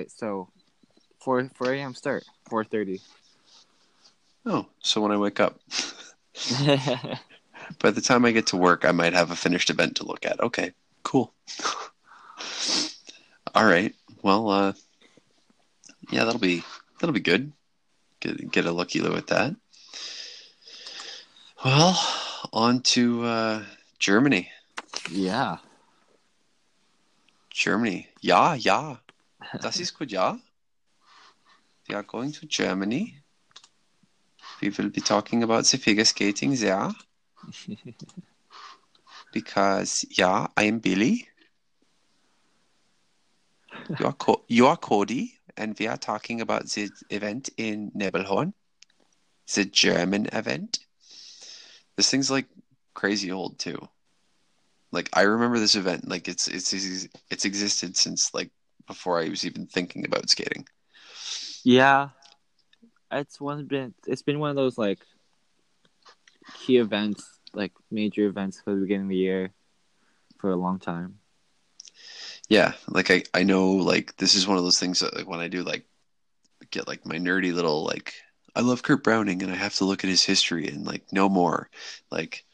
right. So, four four a.m. start. Four thirty. Oh, so when I wake up, by the time I get to work, I might have a finished event to look at. Okay, cool. All right. Well, uh, yeah, that'll be that'll be good. Get get a lucky look at that. Well, on to uh, Germany. yeah. Germany. Yeah, ja. Das ist gut, ja. We are going to Germany. We will be talking about the figure skating there. because, yeah, I am Billy. You are, Co- you are Cody, and we are talking about the event in Nebelhorn, the German event. This thing's like crazy old too. Like I remember this event, like it's it's it's existed since like before I was even thinking about skating. Yeah, it's one been it's been one of those like key events, like major events for the beginning of the year, for a long time. Yeah, like I I know like this is one of those things that like when I do like get like my nerdy little like I love Kurt Browning and I have to look at his history and like no more. Like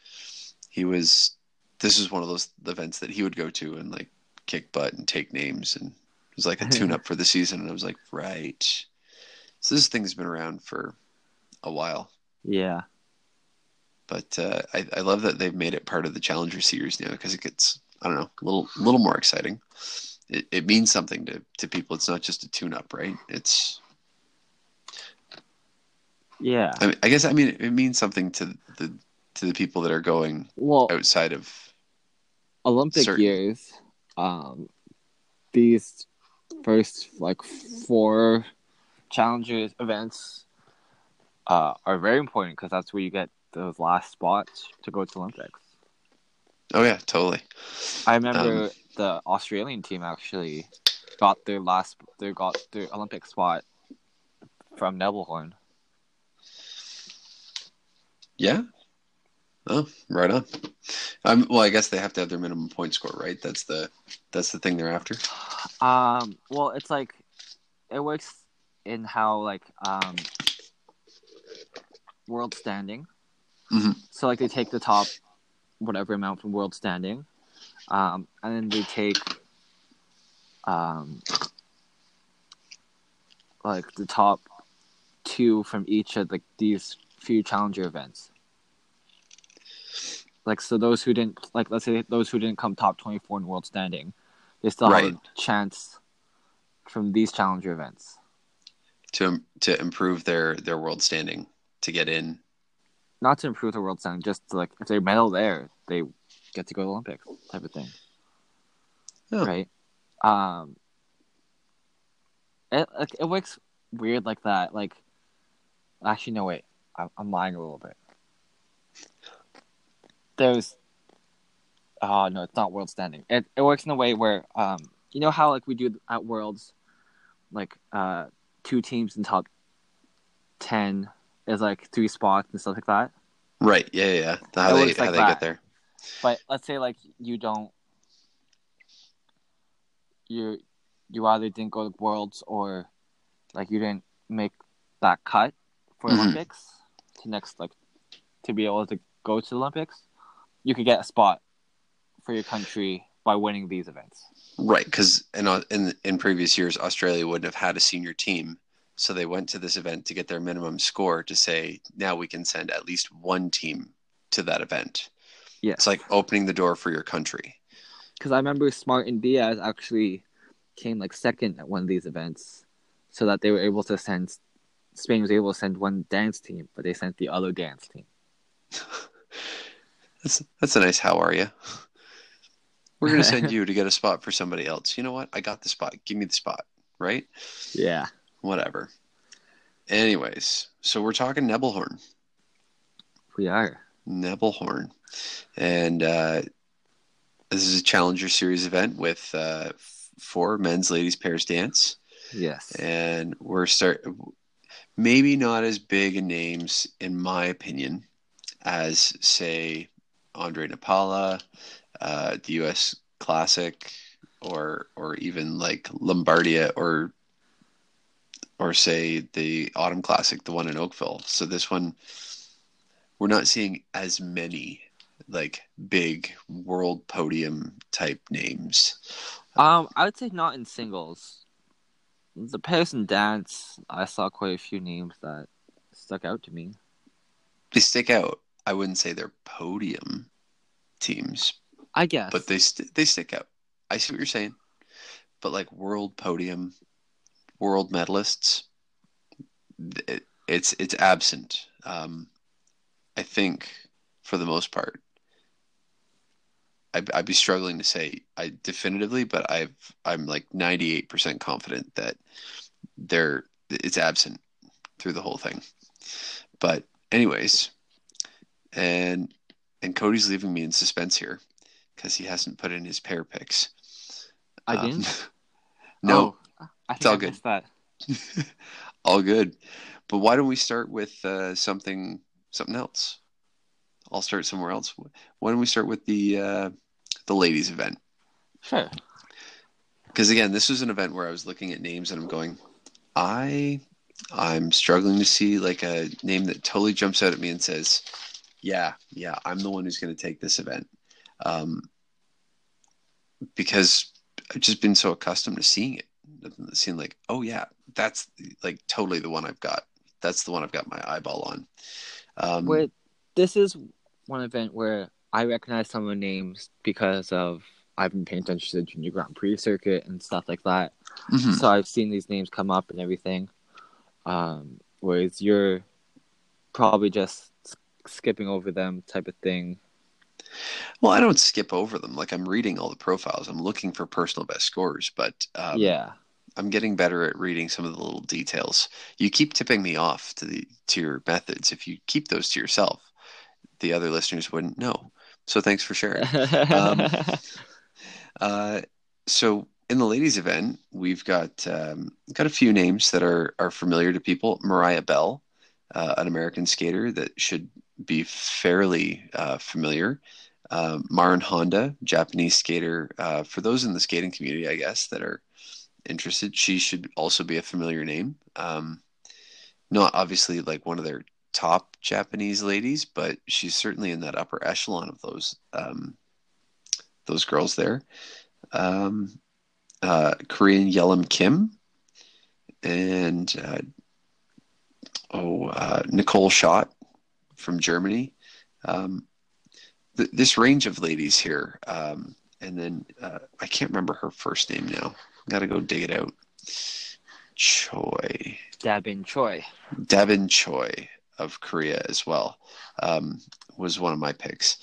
he was this is one of those events that he would go to and like kick butt and take names and it was like a tune up for the season and I was like, right. So this thing's been around for a while. Yeah. But uh, I, I love that they've made it part of the Challenger series now because it gets I don't know a little little more exciting. It, it means something to, to people. It's not just a tune up, right? It's Yeah. I, mean, I guess I mean it means something to the to the people that are going Well, outside of Olympic certain- years, um, these first like four challengers events uh, are very important because that's where you get those last spots to go to Olympics. oh yeah totally I remember Um, the Australian team actually got their last, they got their Olympic spot from Nebelhorn. yeah oh right on um, well I guess they have to have their minimum point score right that's the that's the thing they're after Um, well, it's like it works in how like um world standing. Mhm. So like they take the top whatever amount from world standing, um, and then they take um like the top two from each of like these few challenger events. Like so, those who didn't like, let's say those who didn't come top twenty four in world standing, they still have a chance from these challenger events. to to improve their their world standing to get in Not to improve the world standing, just to, like if they medal there, they get to go to the Olympics type of thing. Oh. Right. Um. It like, it works weird like that. Like, actually, no wait, I'm, I'm lying a little bit. There's. Oh no, it's not world standing. It it works in a way where um you know how like we do at worlds, like uh two teams in top ten is like three spots and stuff like that. right yeah yeah, yeah. how It they looks how like they get there But let's say like you don't you you either didn't go to worlds or like you didn't make that cut for Mhm. Olympics to next like to be able to go to the Olympics, you could get a spot for your country by winning these events. Right, because in, in in previous years, Australia wouldn't have had a senior team, so they went to this event to get their minimum score to say now we can send at least one team to that event. Yes. It's like opening the door for your country. because I remember Smart and Diaz actually came like second at one of these events, so that they were able to send. Spain was able to send one dance team, but they sent the other dance team. That's that's a nice. How are you? We're gonna send you to get a spot for somebody else. You know what? I got the spot. Give me the spot. Right? Yeah, Whatever. Anyways, so we're talking Nebelhorn. we are. Nebelhorn. And uh, this is a Challenger Series event with uh, four men's, ladies pairs dance. Yes. And we're start maybe not as big in names, in my opinion, as say Ondrej Nepela, uh, the U.S. Classic, or or even like Lombardia or or say the Autumn Classic, the one in Oakville. So this one, we're not seeing as many like big world podium type names. Um, I would say not in singles. The pairs and dance, I saw quite a few names that stuck out to me. They stick out. I wouldn't say they're podium teams, I guess. but they st- they stick out. I see what you're saying, but like world podium, world medalists, it, it's it's absent. Um, I think for the most part, I'd, I'd be struggling to say I definitively, but I've I'm like 98 percent confident that they're it's absent through the whole thing. But anyways, and and Cody's leaving me in suspense here because he hasn't put in his pair picks. I Um, didn't. no, Oh, I think all I good. missed that. all good. But why don't we start with uh, something something else? I'll start somewhere else. Why don't we start with the uh, the ladies event? Sure. Because again, this was an event where I was looking at names and I'm going, I I'm struggling to see like a name that totally jumps out at me and says, yeah, yeah, I'm the one who's going to take this event. Um, because I've just been so accustomed to seeing it, seeing like, oh yeah, that's like totally the one I've got. That's the one I've got my eyeball on. Um, Where this is one event where I recognize some of the names because of I've been paying attention to the Junior Grand Prix circuit and stuff like that. mhm. So I've seen these names come up and everything. Um, whereas you're probably just skipping over them type of thing. Well, I don't skip over them. Like I'm reading all the profiles. I'm looking for personal best scores, but um, yeah. I'm getting better at reading some of the little details. You keep tipping me off to the to your methods. If you keep those to yourself, the other listeners wouldn't know. So thanks for sharing. Um, Uh, so in the ladies' event, we've got um, got a few names that are are familiar to people. Mariah Bell, uh, an American skater that should be fairly uh, familiar. Um, Marin Honda, Japanese skater. Uh, for those in the skating community, I guess that are interested, she should also be a familiar name. Um, not obviously like one of their top Japanese ladies, but she's certainly in that upper echelon of those um, those girls there. Um, uh, Korean Yelim Kim and uh, oh uh, Nicole Schott from Germany. Um, th- this range of ladies here, um, and then uh, I can't remember her first name now. Got to go dig it out. Choi. Dabin Choi. Dabin Choi of Korea as well um, was one of my picks.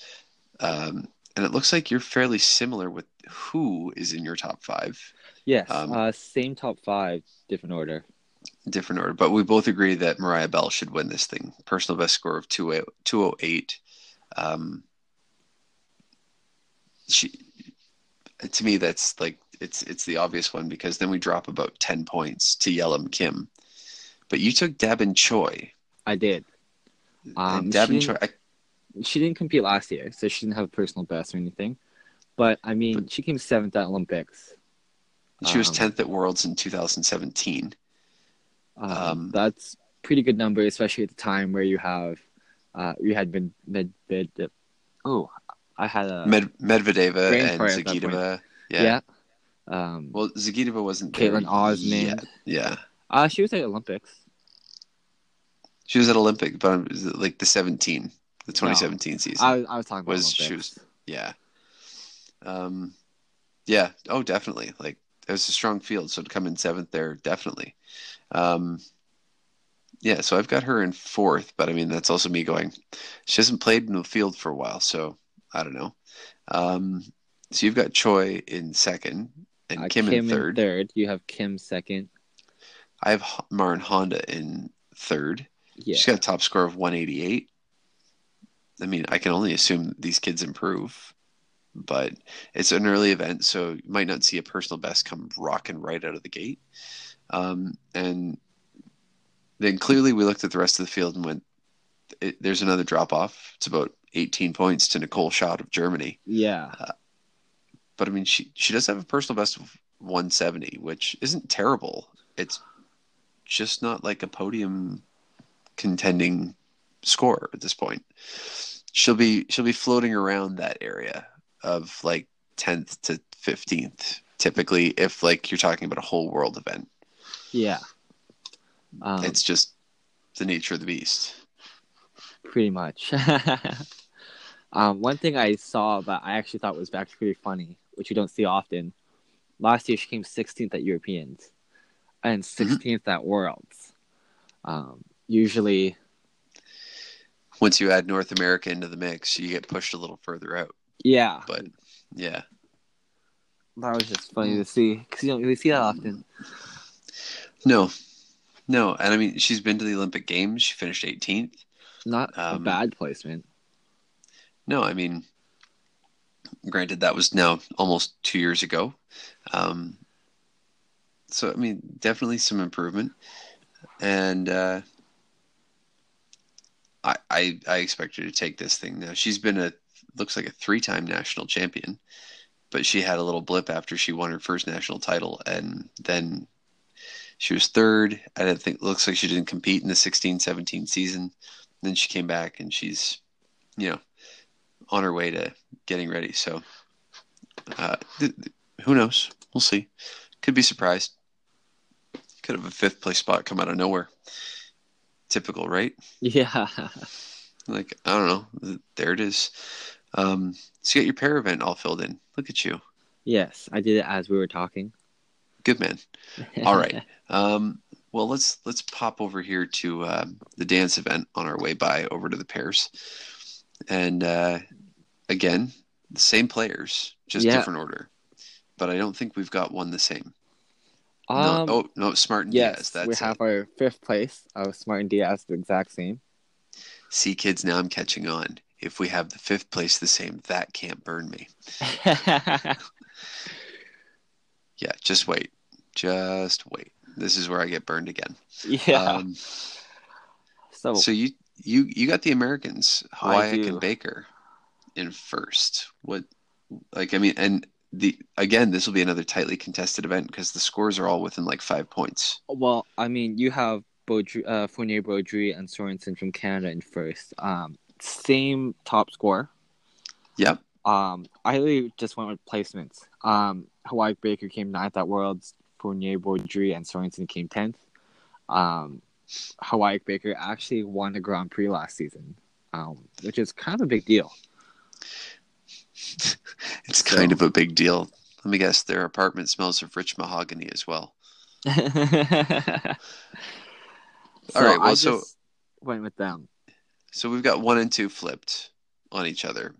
Um, and it looks like you're fairly similar with who is in your top five, Yes. Um, uh, same top five, different order. Different order. But we both agree that Mariah Bell should win this thing. Personal best score of 208. 208. Um, she, to me, that's like it's it's the obvious one because then we drop about ten points to Yelim Kim. But you took Dabin Choi. I did. Um, and Dabin Choi, I, She didn't compete last year, so she didn't have a personal best or anything. But I mean, she came seventh at Olympics. she was Um, tenth at Worlds in 2017. Um, that's pretty good number, especially at the time where you have, uh, you had been mid mid. Oh, I had a Med, Medvedeva and fart at that Zagitova. Yeah. yeah. Um, Well, Zagitova wasn't Kaetlyn Osmond. yet. Yeah. uh, she was at Olympics. She was at Olympic, but it was like the 17, the 2017 season. I, I was talking about Was- Olympics. she was- yeah. Um, yeah. Oh, definitely. Like it was a strong field, so to come in seventh there, definitely. Um, yeah. So I've got her in fourth, but I mean that's also me going. She hasn't played in the field for a while, so I don't know. Um, so you've got Choi in second and Uh, Kim, in third. third. You have Kim second. I have Marin Honda in third. Yeah. She's got a top score of 188. I mean, I can only assume these kids improve, but it's an early event, so you might not see a personal best come rocking right out of the gate. Um, and then clearly we looked at the rest of the field and went, there's another drop off. It's about 18 points to Nicole Schott of Germany. Yeah. But I mean, she, she does have a personal best of 170, which isn't terrible. It's just not like a podium contending score at this point. She'll be she'll be floating around that area of like 10th to 15th typically if like you're talking about a whole world event. Yeah. Um, it's just the nature of the beast. pretty much. um, one thing I saw that I actually thought was actually pretty funny, which you don't see often. Last year she came 16th at Europeans and 16th at Worlds. Um, usually, Once you add North America into the mix, you get pushed a little further out. yeah, But yeah. that was just funny to see because you don't really see that often. No. No, and I mean she's been to the Olympic Games. She finished 18th. Not a Um, bad placement. No, I mean, granted, that was now almost two years ago. Um, so, I mean, definitely some improvement. And uh, I, I, I expect her to take this thing now. She's been a, looks like a three time national champion, but she had a little blip after she won her first national title. And then she was third. I didn't think, looks like she didn't compete in the 16 17 season. Then she came back and she's, you know, on her way to getting ready. So, uh, th- th- who knows? We'll see. Could be surprised. Could have a fifth place spot come out of nowhere. Typical, right? Yeah. Like I don't know. There it is. Um, so you got your pair event all filled in. Look at you, yes, I did it as we were talking. Good man. All right. Um, well, let's let's pop over here to um, the dance event on our way by over to the pairs, and uh, again, the same players, just Yeah. different order. But I don't think we've got one the same. Um, no, oh no, Smart and yes, Diaz. That's we it. have our fifth place of Smart and Diaz, the exact same. See, kids, now I'm catching on. If we have the fifth place the same, that can't burn me. Yeah, just wait, just wait. This is where I get burned again. yeah. Um, so, So you you you got the Americans, Hawayek and Baker, in first. What, like I mean, and the again, this will be another tightly contested event because the scores are all within like five points. well, I mean, you have Beaudry, uh, Fournier Beaudry and Sorensen from Canada in first. Um, same top score. Yep. Um, I really just went with placements. Um, Hawayek Baker came ninth at Worlds. Fournier Beaudry and Sorensen came tenth. Um, Hawayek Baker actually won the Grand Prix last season, um, which is kind of a big deal. It's So- kind of a big deal. Let me guess, their apartment smells of rich mahogany as well. so All right, I well, so- went with them. So we've got one and two flipped on each other,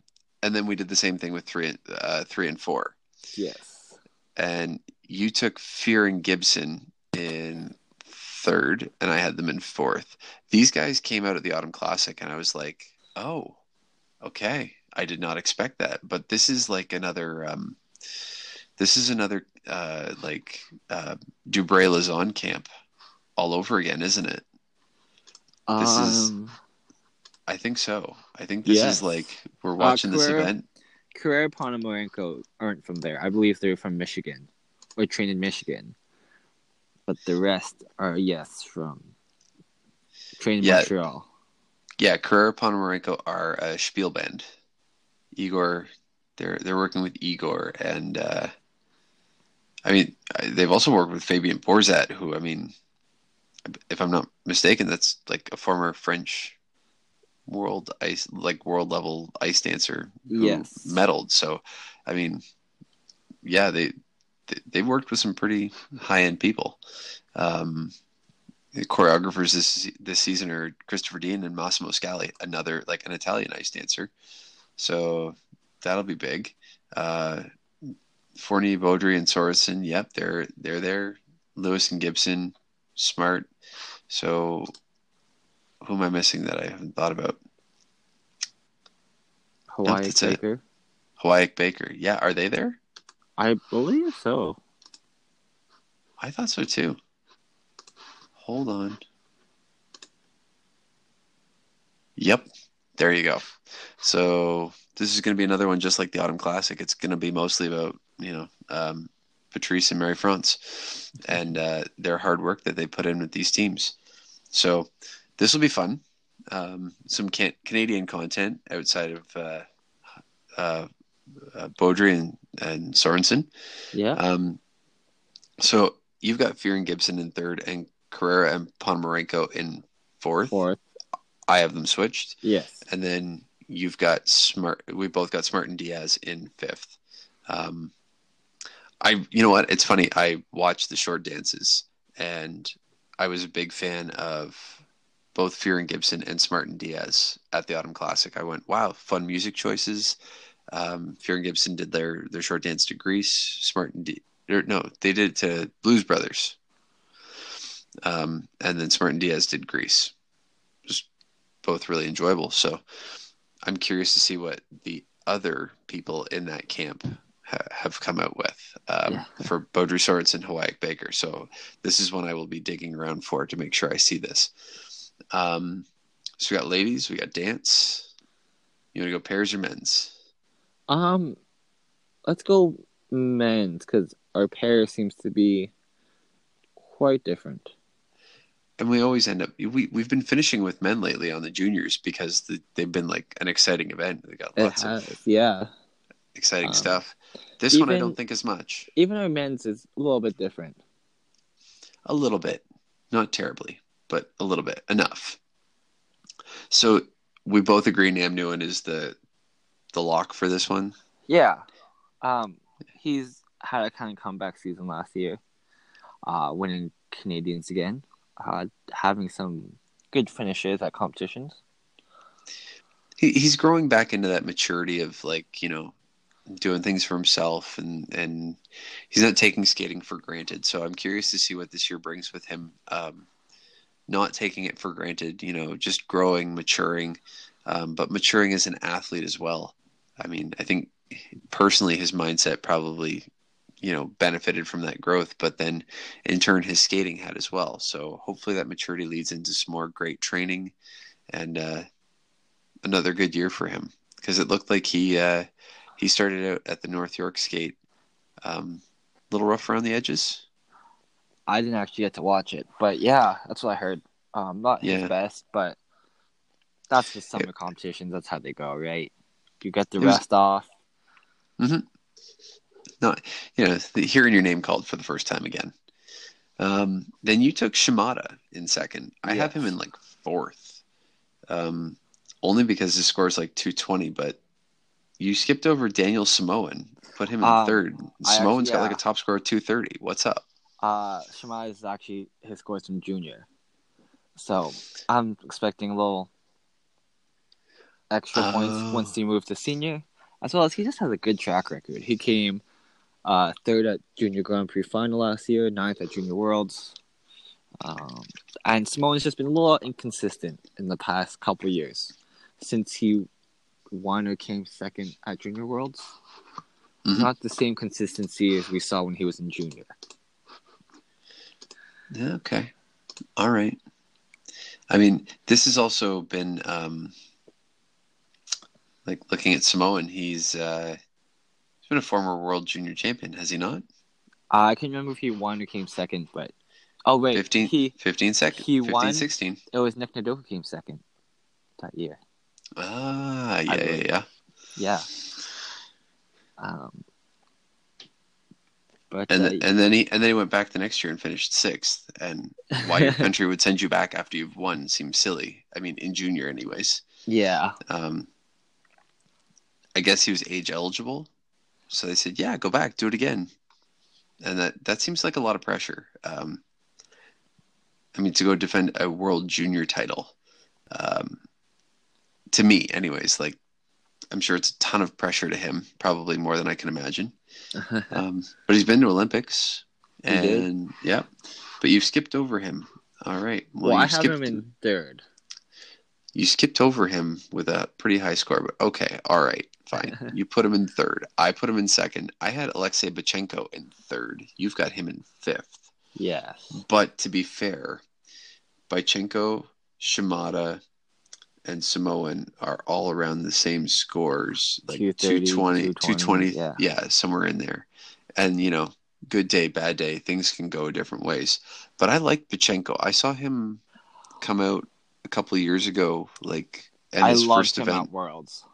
and then we did the same thing with three, uh, three and four. Yes. And you took Fear and Gibson in third, and I had them in fourth. These guys came out at the Autumn Classic, and I was like, "Oh, okay." I did not expect that, but this is like another. Um, this is another uh, like uh, Dubreuil Lauzon camp all over again, isn't it? This is- um, I think so. I think this Yes. is like we're watching this Carreira- event. Carreira Ponomarenko aren't from there. I believe they're from Michigan or trained in Michigan. But the rest are, yes, from trained in Yeah. Montreal. Yeah, Carreira Ponomarenko are a Shpilband. Igor, they're they're working with Igor, and uh, I mean they've also worked with Fabian Bourzat, who I mean, if I'm not mistaken, that's like a former French world ice like world level ice dancer who Yes. medaled. So, I mean, yeah, they they, they worked with some pretty high end people. Um, the choreographers this this season are Christopher Dean and Massimo Scali, another like an Italian ice dancer. So that'll be big. Uh, Fournier, Beaudry, and Sorensen, yep, they're they're there. Lewis and Gibson, smart. So who am I missing that I haven't thought about? Hawayek that's it. Baker. Hawayek Baker, yeah, are they there? I believe so. I thought so too. Hold on. Yep, there you go. So this is going to be another one just like the Autumn Classic. It's going to be mostly about you know um, Patrice and Marie-France and uh, their hard work that they put in with these teams. So this will be fun. Um, some can- Canadian content outside of uh, uh, uh, Beaudry and, and Sorensen. Yeah. Um, so you've got Fear and Gibson in third and Carreira and Ponomarenko in fourth. Fourth. I have them switched. Yes. And then you've got Smart. We both got Smart and Diaz in fifth. Um, I, you know what? It's funny. I watched the short dances, and I was a big fan of both Fear and Gibson and Smart and Diaz at the Autumn Classic. I went, wow, fun music choices. Um, Fear and Gibson did their their short dance to Grease. Smart and D- or, no, they did it to Blues Brothers. Um, and then Smart and Diaz did Grease. Just both really enjoyable. So I'm curious to see what the other people in that camp ha- have come out with um, Yeah. for Beaudry Swords and Hawayek Baker. So this is one I will be digging around for to make sure I see this. Um, so we got ladies, we got dance. You want to go pairs or men's? Um, let's go men's because our pair seems to be quite different. And we always end up we we've been finishing with men lately on the juniors because the, they've been like an exciting event. They got lots has, of yeah. exciting um, stuff. This one I don't think as much. Even our men's is a little bit different. A little bit, not terribly, but a little bit enough. So we both agree Nam Nguyen is the the lock for this one. Yeah. Um, he's had a kind of comeback season last year, uh, winning Canadians again, uh, having some good finishes at competitions. He, he's growing back into that maturity of like you know doing things for himself and and he's not taking skating for granted. So I'm curious to see what this year brings with him. Um, not taking it for granted, you know, just growing, maturing, um, but maturing as an athlete as well. I mean, I think personally his mindset probably, you know, benefited from that growth, but then in turn his skating had as well. So hopefully that maturity leads into some more great training and uh, another good year for him because it looked like he uh, he started out at the North York skate um, a little rough around the edges. I didn't actually get to watch it, but yeah, that's what I heard. Um, not Yeah. his best, but that's just summer competitions. That's how they go, right? You get the It was- rest off. Not you know the, hearing your name called for the first time again. Um, then you took Shimada in second. I have him in like fourth, um, only because his score is like two twenty. But you skipped over Daniel Samohin, put him in Um, third. Samohin's actually- got like a top score of two thirty. What's up? Uh, Shimai is actually his scores from junior, so I'm expecting a little extra Oh. points once he moved to senior, as well as he just has a good track record. He came uh, third at junior Grand Prix final last year, ninth at junior Worlds, um, and Simone's just been a little inconsistent in the past couple years since he won or came second at junior Worlds. Mhm. Not the same consistency as we saw when he was in junior. Okay. All right. I mean, this has also been um like looking at Samohin, he's uh he's been a former world junior champion, has he not? I can't remember if he won or came second, but oh wait, 15, he 15 second, he 15, won? 16. it was Nick Nadoka came second that year. Ah, yeah, yeah, yeah. Yeah. Um. But And uh, and then he and then he went back the next year and finished sixth. And why your country would send you back after you've won seems silly. I mean, in junior, anyways. yeah, Um, I guess he was age eligible, so they said, "Yeah, go back, do it again." And that that seems like a lot of pressure. Um, I mean, to go defend a world junior title, um, to me, anyways, like I'm sure it's a ton of pressure to him, probably more than I can imagine. Um, but he's been to Olympics, He did. and yeah, but you've skipped over him. All right. well, you I have skipped, him in third. You skipped over him with a pretty high score, but okay, all right, fine. you put him in third. I put him in second. I had Alexei Bychenko in third. You've got him in fifth. Yes. But to be fair, Bychenko, Shimada, and Samohin are all around the same scores, like 230, 220, 220, 220, yeah. somewhere in there. And, you know, good day, bad day, things can go different ways. But I like Bychenko. I saw him come out a couple of years ago, like at his first event. Worlds.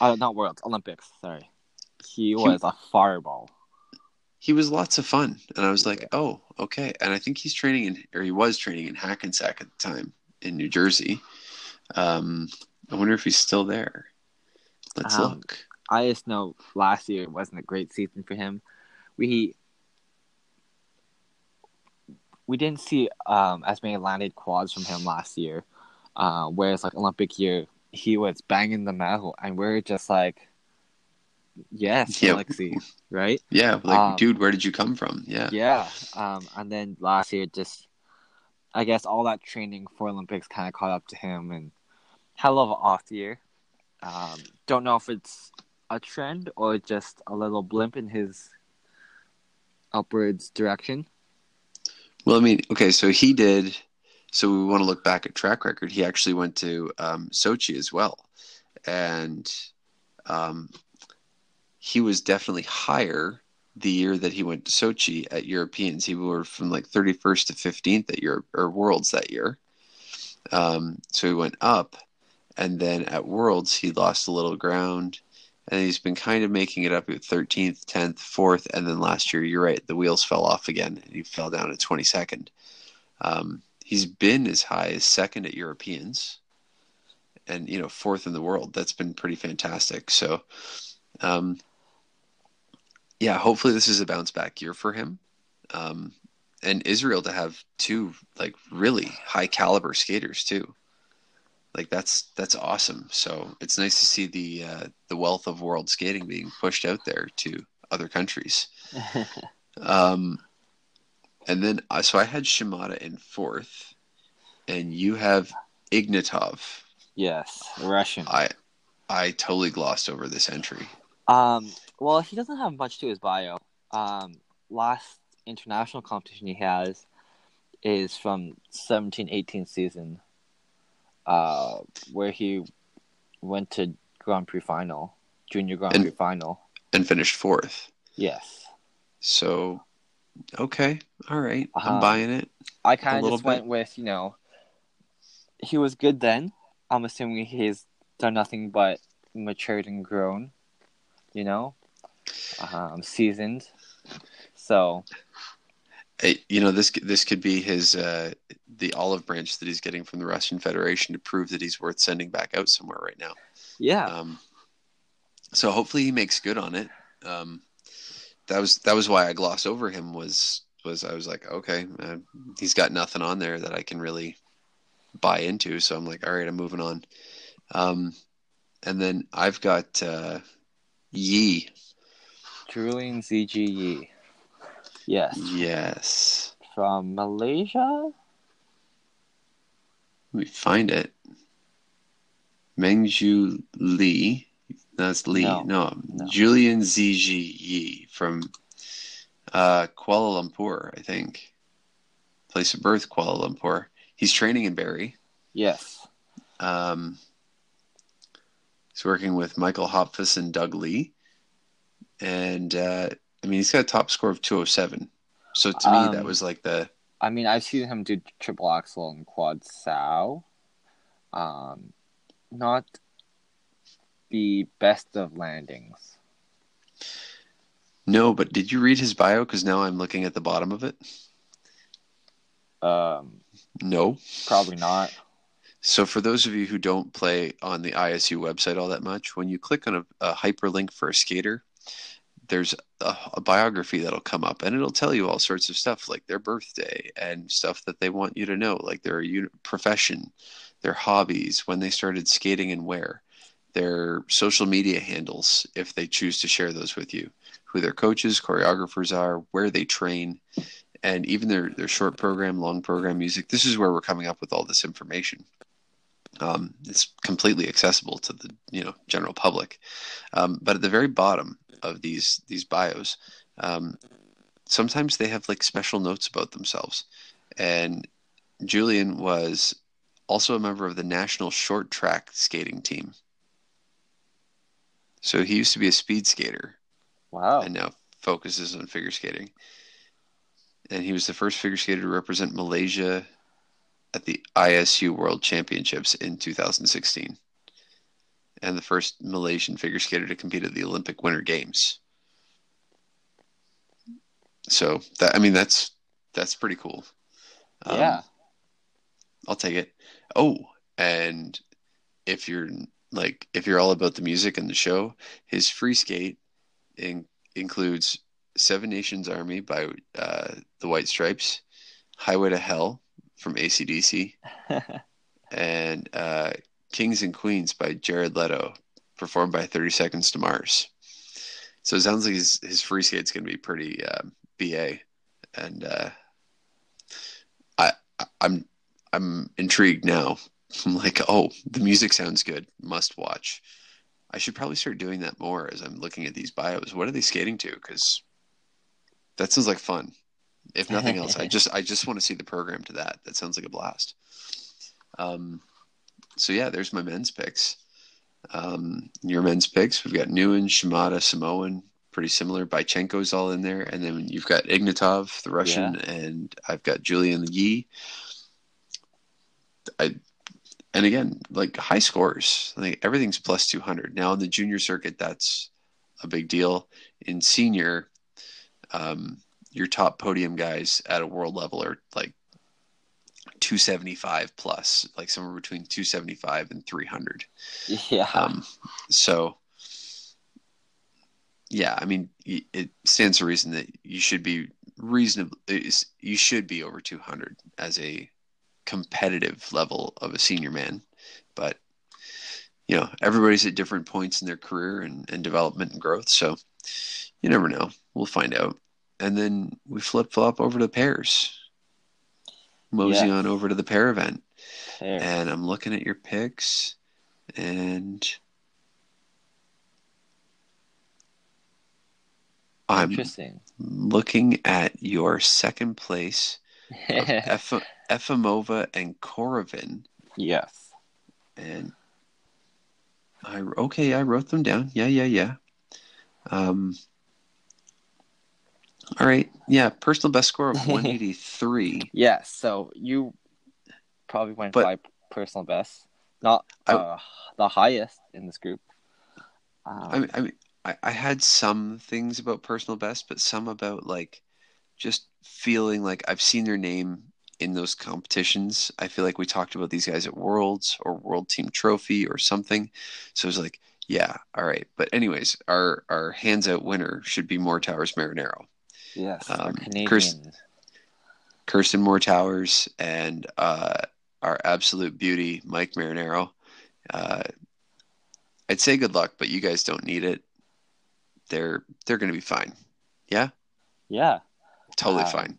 Uh, not Worlds, Olympics. Sorry, he was a fireball. He was lots of fun, and I was like, Yeah. "Oh, okay." And I think he's training in, or he was training in Hackensack at the time in New Jersey. Um, I wonder if he's still there. Let's Um, look. I just know last year wasn't a great season for him. We we didn't see um, as many landed quads from him last year. Uh, whereas like Olympic year, he was banging them out, and we're just like, yes, Yeah. Alexei, right? Yeah, like, um, dude, where did you come from? Yeah, Yeah. Um, and then last year, just I guess all that training for Olympics kind of caught up to him, and had a little off year. Um, don't know if it's a trend or just a little blimp in his upwards direction. Well, I mean, okay, so he did. So we want to look back at track record. He actually went to um, Sochi as well, and um, he was definitely higher the year that he went to Sochi at Europeans. He were from like 31st to 15th at Europe or Worlds that year. Um, so he went up, and then at Worlds he lost a little ground, and he's been kind of making it up at 13th, 10th, 4th, and then last year, you're right, the wheels fell off again, and he fell down to 22nd. Um, he's been as high as second at Europeans, and you know fourth in the world. That's been pretty fantastic. So, um, yeah, hopefully this is a bounce back year for him. Um, and Israel to have two like really high caliber skaters too. Like that's that's awesome. So it's nice to see the uh, the wealth of world skating being pushed out there to other countries. Um, and then uh, so I had Shimada in fourth, and you have Ignatov. yes, Russian. I I totally glossed over this entry. Um, well, he doesn't have much to his bio. Um, last international competition he has is from 17-18 season, uh, where he went to Grand Prix final, junior Grand And- Prix final. and finished fourth. Yes, So, okay, all right, I'm Um, buying it. I kind of just went with you know, he was good then. I'm assuming he's done nothing but matured and grown, you know, um, seasoned. So you know this this could be his uh, the olive branch that he's getting from the Russian Federation to prove that he's worth sending back out somewhere right now. yeah, Um, so hopefully he makes good on it. Um, that was that was why I glossed over him was was I was like okay uh, he's got nothing on there that I can really buy into so I'm like all right I'm moving on. Um, and then I've got uh, Yee. Julian Zhi Jie. Yes, Yes. from Malaysia. Let me find it. Mengju Lee. That's Lee. No, No, no. Julian ZG Yi from uh, Kuala Lumpur, I think. Place of birth, Kuala Lumpur. He's training in Barrie. Yes. Um, he's working with Michael Hopfes and Doug Leigh. And, uh, I mean, he's got a top score of 207. So to me, Um, that was like the. I mean, I've seen him do triple axel and quad sow. Um, not the best of landings. No, but did you read his bio? Because now I'm looking at the bottom of it. Um, No. probably not. So, for those of you who don't play on the ISU website all that much, when you click on a, a hyperlink for a skater, there's a, a biography that'll come up and it'll tell you all sorts of stuff like their birthday and stuff that they want you to know, like their profession, their hobbies, when they started skating and where, their social media handles, if they choose to share those with you, who their coaches, choreographers are, where they train, and even their, their short program, long program music. This is where we're coming up with all this information. Um, it's completely accessible to the you know general public, um, but at the very bottom of these these bios, um, sometimes they have like special notes about themselves. And Julian was also a member of the national short track skating team. So he used to be a speed skater Wow. and now focuses on figure skating. and he was the first figure skater to represent Malaysia at the ISU World Championships in 2016, and the first Malaysian figure skater to compete at the Olympic Winter Games. So that I mean that's that's pretty cool. Um, yeah. I'll take it. Oh, and if you're like if you're all about the music and the show, his free skate in, includes Seven Nations Army by uh, the White Stripes, Highway to Hell from ACDC, and uh, Kings and Queens by Jared Leto, performed by 30 Seconds to Mars. So it sounds like his, his free skate's going to be pretty uh, BA. And uh, I, I'm I'm intrigued now. I'm like, oh, the music sounds good. Must watch. I should probably start doing that more as I'm looking at these bios. What are they skating to? Because that sounds like fun. If nothing else, I just I just want to see the program to that. That sounds like a blast. Um, so yeah, there's my men's picks. Um, your men's picks, we've got Nguyen, Shimada, Samohin, pretty similar. Bychenko's all in there, and then you've got Ignatov, the Russian, Yeah. and I've got Julian Yee. I and again, like high scores, like everything's plus two hundred. Now in the junior circuit, that's a big deal. In senior, um, your top podium guys at a world level are like 275 plus, like somewhere between 275 and 300. Yeah. Um, so, yeah, I mean, it stands to reason that you should be reasonable. You should be over 200 as a competitive level of a senior man, but you know, everybody's at different points in their career and, and development and growth. So you never know. We'll find out. And then we flip flop over to pairs. Mosey Yeah. on over to the pair event. Fair. And I'm looking at your picks and I'm looking at your second place Efimova and Korovin. yes. And I okay, I wrote them down. Yeah, yeah, yeah. Um all right. Yeah, personal best score of 183. Yes. So you probably went But- by personal best, not I- uh, the highest in this group. Um, I mean, I mean, I, I had some things about personal best, but some about like just feeling like I've seen their name in those competitions. I feel like we talked about these guys at Worlds or World Team Trophy or something. So it was like, yeah, all right. But anyways, our our hands out winner should be Moore Towers Marinaro, yes. um, Canadian. Chris- Kirsten Moore Towers, and uh, our absolute beauty Mike Marinaro. Uh, I'd say good luck, but you guys don't need it. They're they're going to be fine. Yeah. Yeah. Totally Um, fine.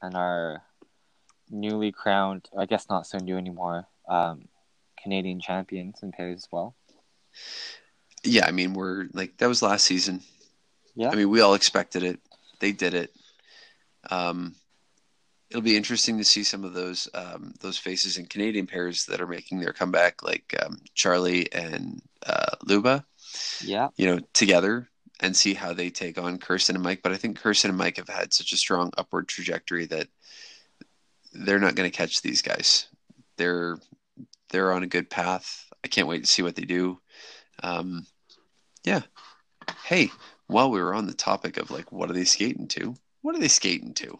And our newly crowned, I guess not so new anymore, um, Canadian champions in pairs as well. Yeah, I mean we're like that was last season. Yeah. I mean we all expected it. They did it. Um, it'll be interesting to see some of those um, those faces in Canadian pairs that are making their comeback, like um, Charlie and uh, Luba. Yeah. you know, together and see how they take on Kirsten and Mike. But I think Kirsten and Mike have had such a strong upward trajectory that they're not going to catch these guys. They're they're on a good path. I can't wait to see what they do. Um, yeah. Hey, while we were on the topic of like, what are they skating to? What are they skating to?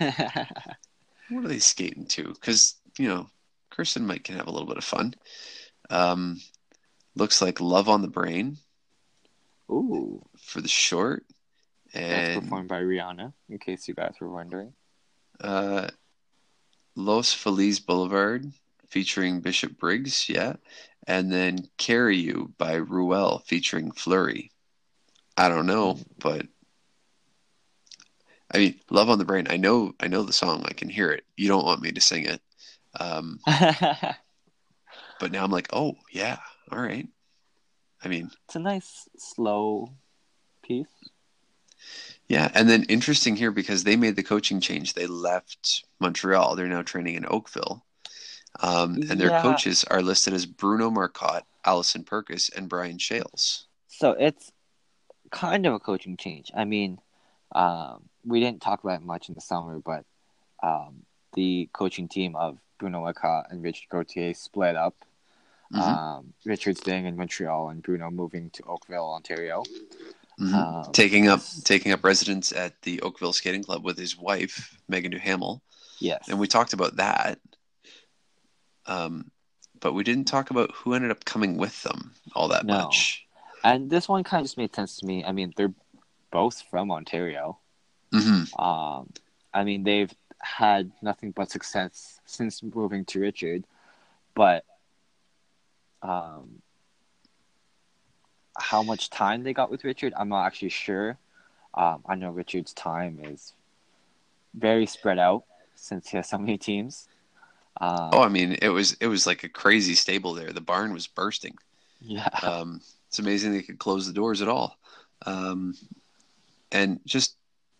What are they skating to? Because you know, Kirsten Mike can have a little bit of fun. Um, looks like Love on the Brain Ooh. for the short, That's and performed by Rihanna, in case you guys were wondering. uh, Los Feliz Boulevard featuring Bishop Briggs, yeah, and then Carry You by Ruel featuring Fleurie. I don't know, but I mean, Love on the Brain. I know, I know the song. I can hear it. You don't want me to sing it, um, but now I'm like, oh yeah, all right. I mean, it's a nice, slow piece. Yeah, and then interesting here because they made the coaching change. They left Montreal. They're now training in Oakville. Um, and their Yeah. coaches are listed as Bruno Marcotte, Alison Purkiss, and Brian Shales. So it's kind of a coaching change. I mean, Um, we didn't talk about it much in the summer, but um, the coaching team of Bruno Leca and Richard Gauthier split up. Mhm. Um, Richard staying in Montreal and Bruno moving to Oakville, Ontario. Mhm. Um, taking up taking up residence at the Oakville Skating Club with his wife Megan Duhamel, yes, and we talked about that. Um, but we didn't talk about who ended up coming with them all that No. much. And this one kind of just made sense to me. I mean, they're both from Ontario. hmm Um, I mean, they've had nothing but success since moving to Richard, but um, how much time they got with Richard, I'm not actually sure. Um, I know Richard's time is very spread out since he has so many teams. Um, Oh, I mean, it was it was like a crazy stable there. The barn was bursting. yeah, Um, it's amazing they could close the doors at all. Um, and just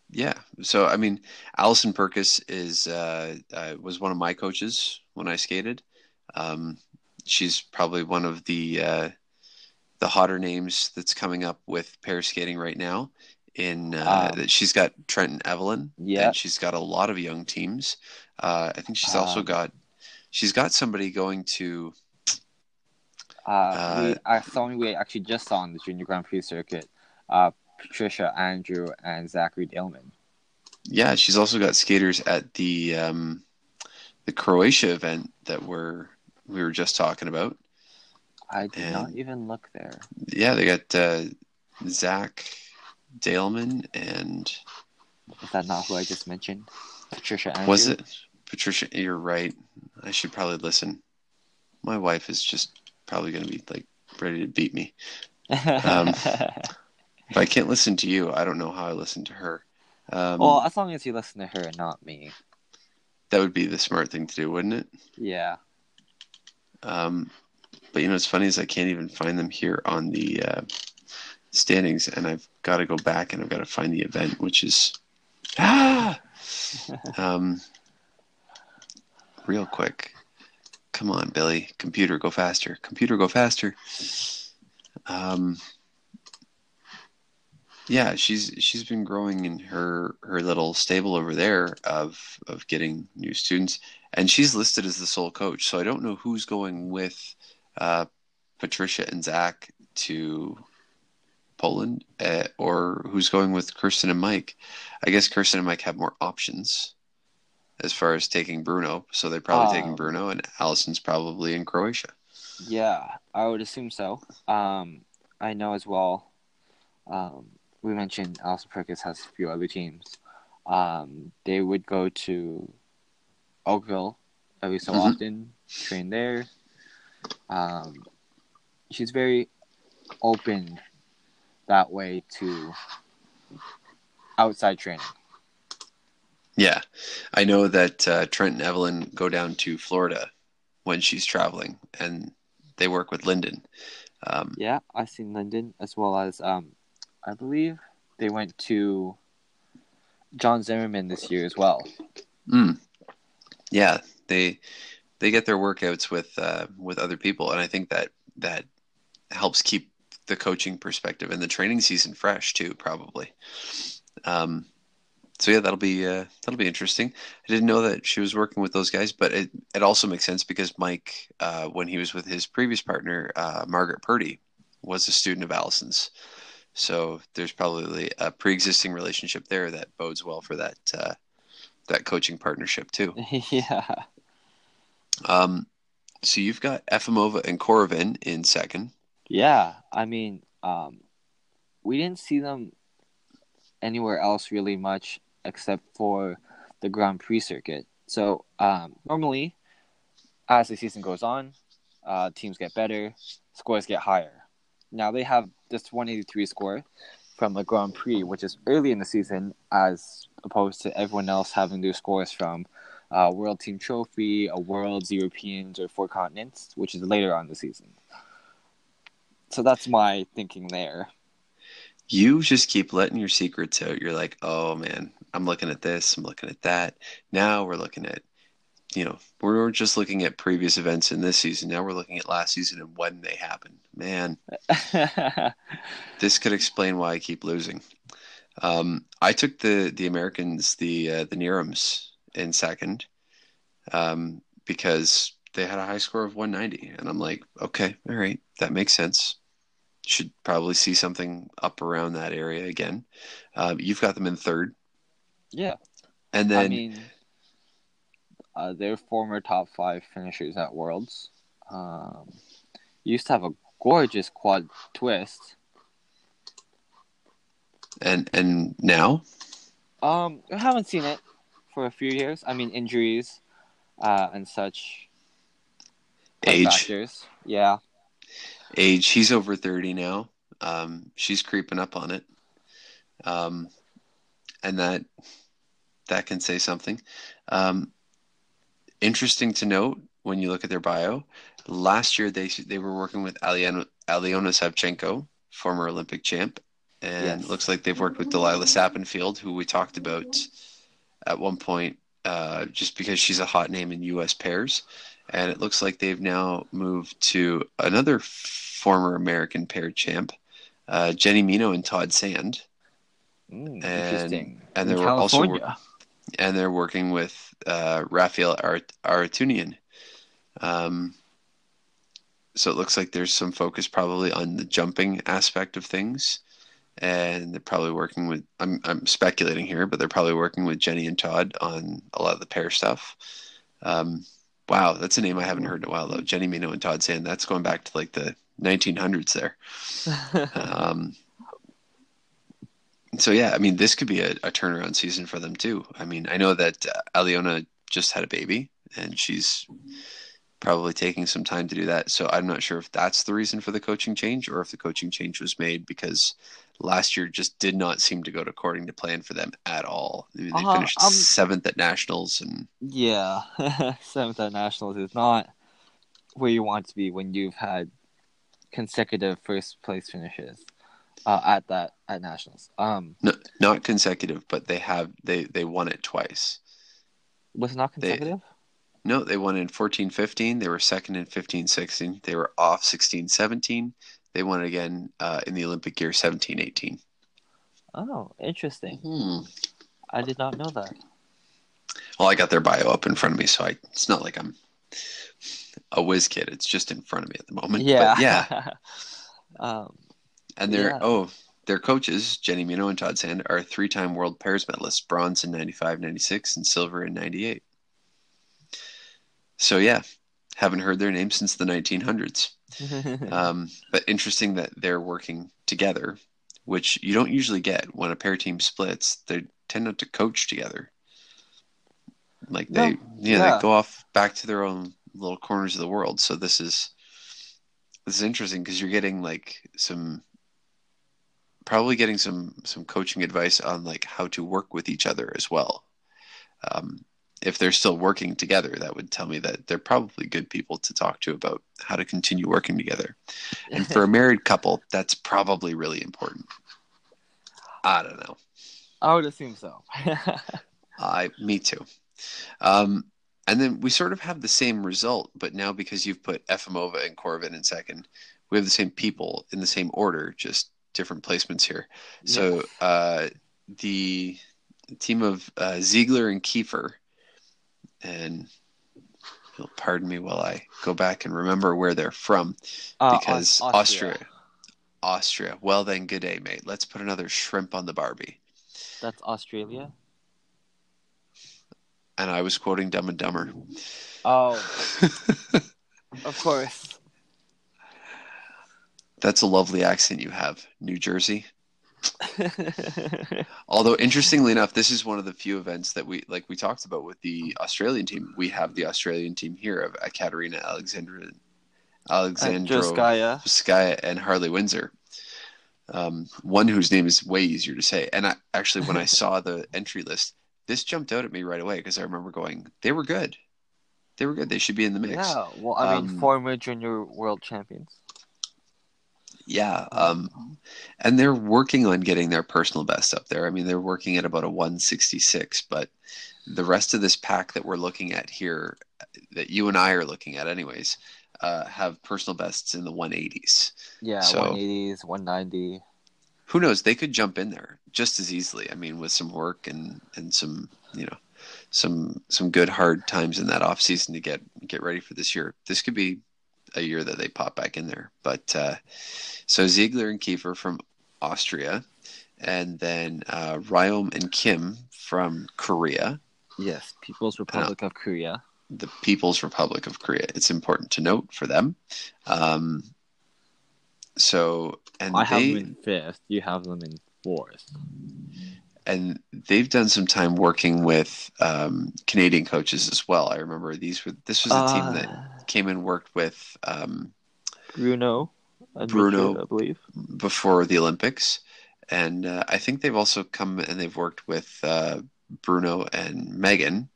yeah. So I mean, Alison Purkiss is uh, uh, was one of my coaches when I skated. Um, she's probably one of the uh, the hotter names that's coming up with pair skating right now. In uh, Um, she's got Trenton Evelyn, Yeah. and she's got a lot of young teams. Uh, I think she's also got she's got somebody going to uh, we, I something we actually just saw on the Junior Grand Prix circuit. Uh, Patricia, Andrew, and Zachary Daleman. Yeah, she's also got skaters at the um, the Croatia event that we're we were just talking about. I did not even look there. Yeah, they got uh, Zach Daleman and Is that not who I just mentioned? Patricia Andrew? was it Patricia? You're right. I should probably listen. My wife is just probably going to be like ready to beat me. Um, If I can't listen to you, I don't know how I listen to her. Um, well, as long as you listen to her and not me. that would be the smart thing to do, wouldn't it? Yeah. Um, but you know, what's funny is I can't even find them here on the uh, standings, and I've got to go back and I've got to find the event, which is ah, um, real quick. Come on, Billy, computer, go faster. Computer, go faster. Um, yeah, she's she's been growing in her her little stable over there of of getting new students and she's listed as the sole coach. So I don't know who's going with uh, Patricia and Zach to Poland, uh, or who's going with Kirsten and Mike. I guess Kirsten and Mike have more options as far as taking Bruno, so they're probably taking Um, Bruno, and Alison's probably in Croatia. Yeah, I would assume so. Um, I know as well. Um, we mentioned Alison Purkiss has a few other teams. Um, they would go to Oakville every so Mhm. often, train there. Um, she's very open that way to outside training. Yeah, I know that uh, Trent and Evelyn go down to Florida when she's traveling, and they work with Lyndon. Um, Yeah, I've seen Lyndon as well as um, I believe they went to John Zimmerman this year as well. Mm. Yeah, they they get their workouts with uh, with other people, and I think that that helps keep the coaching perspective and the training season fresh too. Probably. Um, so yeah, that'll be uh, that'll be interesting. I didn't know that she was working with those guys, but it it also makes sense because Mike, uh, when he was with his previous partner, uh, Margaret Purdy, was a student of Alison's. So there's probably a pre-existing relationship there that bodes well for that uh, that coaching partnership too. yeah. Um, so you've got Efimova and Korovin in second. Yeah, I mean, um, we didn't see them anywhere else really much except for the Grand Prix circuit. So um, normally, as the season goes on, uh, teams get better, scores get higher. Now they have this 183 score from the Grand Prix, which is early in the season, as opposed to everyone else having their scores from uh, World Team Trophy, a Worlds, Europeans, or Four Continents, which is later on the season. So that's my thinking there. You just keep letting your secrets out. You're like, oh man, I'm looking at this, I'm looking at that. Now we're looking at, you know, we're just looking at previous events in this season. Now we're looking at last season and when they happened. Man, this could explain why I keep losing. Um, I took the the Americans, the uh, the Knierims in second, um, because they had a high score of 190, and I'm like, okay, all right, that makes sense. Should probably see something up around that area again. Uh, you've got them in third, Yeah, and then I mean, uh, they're former top five finishers at Worlds. Um, used to have a gorgeous quad twist. and and now Um, I haven't seen it for a few years. I mean, injuries, uh, and such. age factors. Yeah. age he's over 30 now um, she's creeping up on it um, and that that can say something. Um, interesting to note when you look at their bio last year they they were working with Aliona Savchenko former Olympic champ and Yes. looks like they've worked with Dalilah Sappenfield who we talked about at one point uh, just because she's a hot name in US pairs. And it looks like they've now moved to another former American pair champ, uh, Jenni Meno and Todd Sand, Mm, And- interesting. and they were also and they're working with uh, Rafael Art- Arutunian. Um, so it looks like there's some focus probably on the jumping aspect of things, and they're probably working with. I'm I'm speculating here, but they're probably working with Jenni and Todd on a lot of the pair stuff. Um, wow, that's a name I haven't heard in a while though. Jenni Meno and Todd Sand. That's going back to like the 1900s there. Um, so yeah, I mean, this could be a, a turnaround season for them too. I mean, I know that uh, Aliona just had a baby, and she's probably taking some time to do that. So I'm not sure if that's the reason for the coaching change, or if the coaching change was made because last year just did not seem to go according to plan for them at all. I mean, they Uh, finished um, seventh at nationals, and yeah, seventh at nationals is not where you want to be when you've had consecutive first place finishes uh, at that at nationals. Um, no, not consecutive, but they have they they won it twice. was it not They- consecutive? No, they won in 14 15. They were second in 15 16. They were off 16 17. They won it again uh, in the Olympic year 17 18. oh, interesting. Hmm. I did not know that. Well, I got their bio up in front of me, so I, it's not like I'm a whiz kid. It's just in front of me at the moment. Yeah, But yeah. um, And they're, Yeah. oh, their coaches, Jenni Meno and Todd Sand, are three time world pairs medalists bronze in 95 96 and silver in 98. So, yeah, haven't heard their name since the 1900s. Um, but interesting that they're working together, which you don't usually get when a pair team splits. They tend not to coach together. Like they, No, yeah, yeah. they go off back to their own little corners of the world. So this is this is interesting because you're getting like some probably getting some some coaching advice on like how to work with each other as well. Um, if they're still working together, that would tell me that they're probably good people to talk to about how to continue working together. And for a married couple, that's probably really important. I don't know. I would assume so. I me too. Um, and then we sort of have the same result, but now because you've put Efimova and Korovin in second, we have the same people in the same order, just different placements here. So uh, the team of uh, Ziegler and Kiefer, and you'll pardon me while I go back and remember where they're from Uh, because Aus- Austria. Austria. Well then, good day, mate. Let's put another shrimp on the Barbie. That's Australia. And I was quoting Dumb and Dumber. Oh, of course. That's a lovely accent you have, New Jersey. Although interestingly enough, this is one of the few events that we like we talked about with the Australian team. We have the Australian team here of Katerina Alexandra Alexandro Joskaya. Skaya and Harley Windsor. Um, one whose name is way easier to say. And I actually when I saw the entry list, this jumped out at me right away because I remember going, they were good. They were good. They should be in the mix. Yeah, well, I mean, Um, former junior world champions. Yeah, um, and they're working on getting their personal best up there. I mean, they're working at about a 166, but the rest of this pack that we're looking at here, that you and I are looking at, anyways, uh, have personal bests in the 180s. Yeah, so- 180s, 190. who knows? They could jump in there just as easily. I mean, with some work and and some you know some some good hard times in that off season to get get ready for this year. This could be a year that they pop back in there. But uh, so Ziegler and Kiefer from Austria, and then uh, Ryom and Kim from Korea. Yes, People's Republic of Korea. The People's Republic of Korea. It's important to note for them. Um, so and I have they them in fifth. You have them in fourth. And they've done some time working with um, Canadian coaches as well. I remember these were this was a team that Uh, came and worked with um, Bruno. Bruno. I believe. before the Olympics, and uh, I think they've also come and they've worked with uh, Bruno and Megan.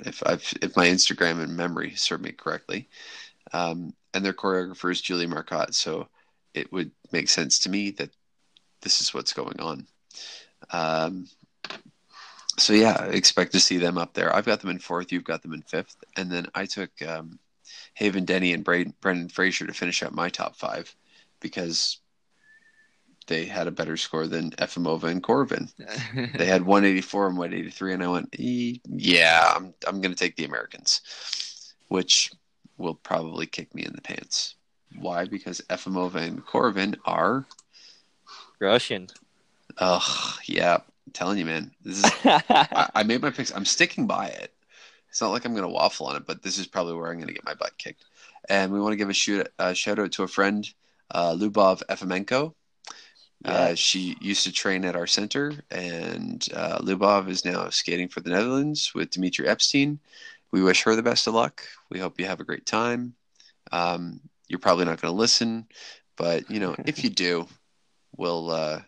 If I've, if my Instagram and memory serve me correctly, um, and their choreographer is Julie Marcotte, so it would make sense to me that this is what's going on. Um, so yeah, expect to see them up there. I've got them in fourth. You've got them in fifth, and then I took um, Haven Denney and Bra- Brandon Frazier to finish up my top five because they had a better score than Efimova and Korovin. They had 184 and 183, and I went, "E- yeah, I'm I'm going to take the Americans, which will probably kick me in the pants. Why? Because Efimova and Korovin are, Russian. Ugh, yeah, I'm telling you, man, this is I, I made my picks. I'm sticking by it. It's not like I'm going to waffle on it, but this is probably where I'm going to get my butt kicked. And we want to give a shoot, uh, shout out to a friend, uh, Lubov Efimenko. Uh, she used to train at our center, and uh, Lubov is now skating for the Netherlands with Dmitry Epstein. We wish her the best of luck. We hope you have a great time. Um, you're probably not going to listen, but you know if you do, we'll uh,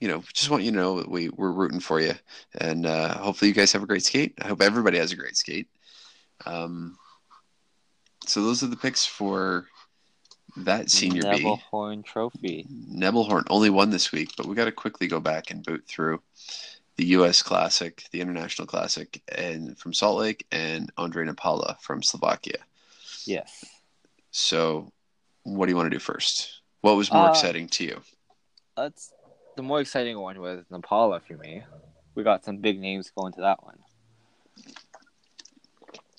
you know just want you to know that we we're rooting for you, and uh, hopefully you guys have a great skate. I hope everybody has a great skate. Um, so those are the picks for that senior B. Neville Horn Trophy. Nebelhorn only won this week, but we got to quickly go back and boot through the U.S. Classic, the International Classic, and from Salt Lake, and Ondrej Nepela from Slovakia. Yes. So, what do you want to do first? What was more Uh, exciting to you? That's the more exciting one was Nepela for me. We got some big names going to that one.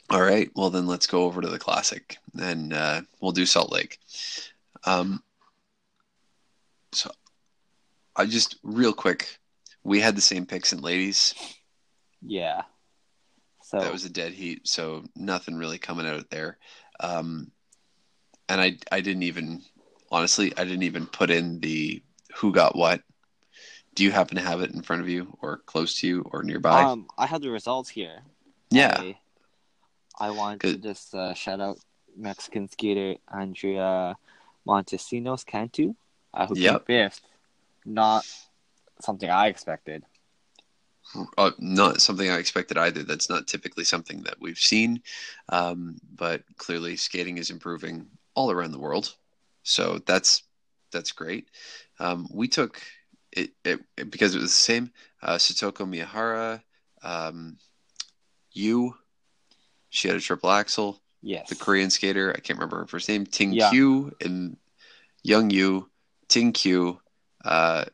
All right, well then let's go over to the Classic, and uh, we'll do Salt Lake. Um, so, I just real quick, we had the same picks in ladies. Yeah. So that was a dead heat, so nothing really coming out there. Um, and I I didn't even honestly I didn't even put in the who got what. Do you happen to have it in front of you or close to you or nearby? um I have the results here. yeah, I, I want to just uh, shout out Mexican skater Andrea Montesinos Cantu, uh, who Yep. came fifth. Not something I expected. uh, not something I expected either. That's not typically something that we've seen, um, but clearly skating is improving all around the world. So that's that's great. Um, we took it, it, it because it was the same. Uh, Satoko Miyahara, um, Yu, she had a triple axel. Yes. The Korean skater, I can't remember her first name, Ting Yeah. Cui and Young Yu, Ting Cui, uh,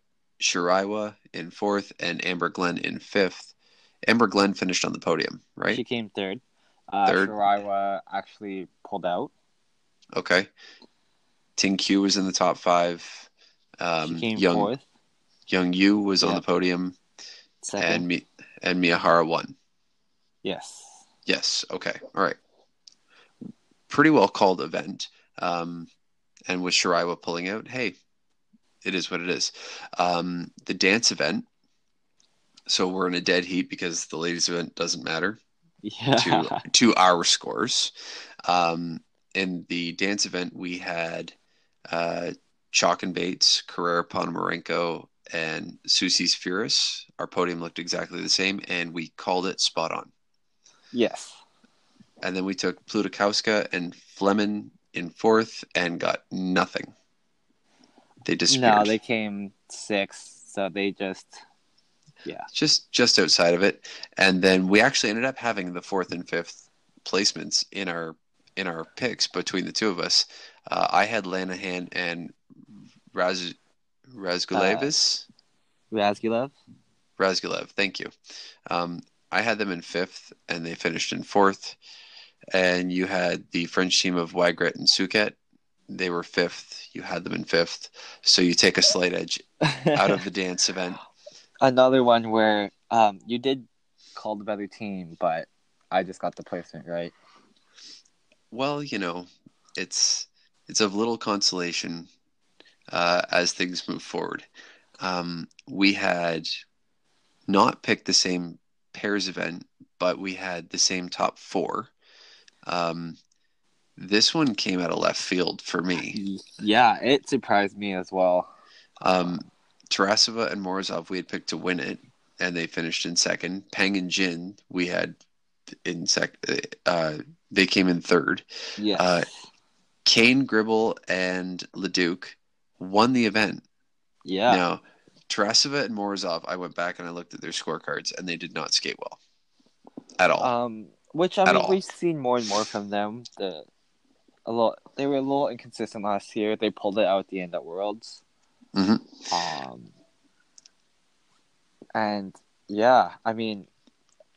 Shiraiwa in fourth, and Amber Glenn in fifth. Amber Glenn finished on the podium, right? She came third. Uh, Third. Shiraiwa actually pulled out. Okay. Ting Cui was in the top five. Um, she came Young fourth. Young Yu was on Yeah. the podium, Second. and Mi- and Miyahara won. yes. Yes. Okay. All right. Pretty well called event. Um, and with Shiraiwa pulling out, hey, it is what it is. Um, the dance event. So we're in a dead heat because the ladies event doesn't matter Yeah. to to our scores. Um, in the dance event, we had uh, Chock and Bates, Carreira Ponomarenko, and Susie's Furious. Our podium looked exactly the same, and we called it spot on. yes. And then we took Plutakowska and Fleming in fourth and got nothing. They disappeared. No, they came sixth, so they just yeah, just just outside of it. And then we actually ended up having the fourth and fifth placements in our in our picks between the two of us. Uh, I had Lanahan and Raz Razgulevis. Razgulev. Razgulev, thank you. Um, I had them in fifth, and they finished in fourth. And you had the French team of Wygret and Suket. They were fifth. You had them in fifth. So you take a slight edge out of the dance event. Another one where um, you did call the better team, but I just got the placement right. Well, you know, it's it's of little consolation uh, as things move forward. Um, we had not picked the same pairs event, but we had the same top four. Um, this one came out of left field for me. Yeah, it surprised me as well. Um, Tarasova and Morozov, we had picked to win it, and they finished in second. Peng and Jin, we had in sec. Uh, they came in third. Yeah. Uh, Cain, Gribble, and Leduc won the event. yeah. Now, Tarasova and Morozov, I went back and I looked at their scorecards, and they did not skate well at all. Um, which I At mean, all. we've seen more and more from them. The a lot they were a little inconsistent last year. They pulled it out at the end at Worlds. Mhm. Um, and yeah, I mean,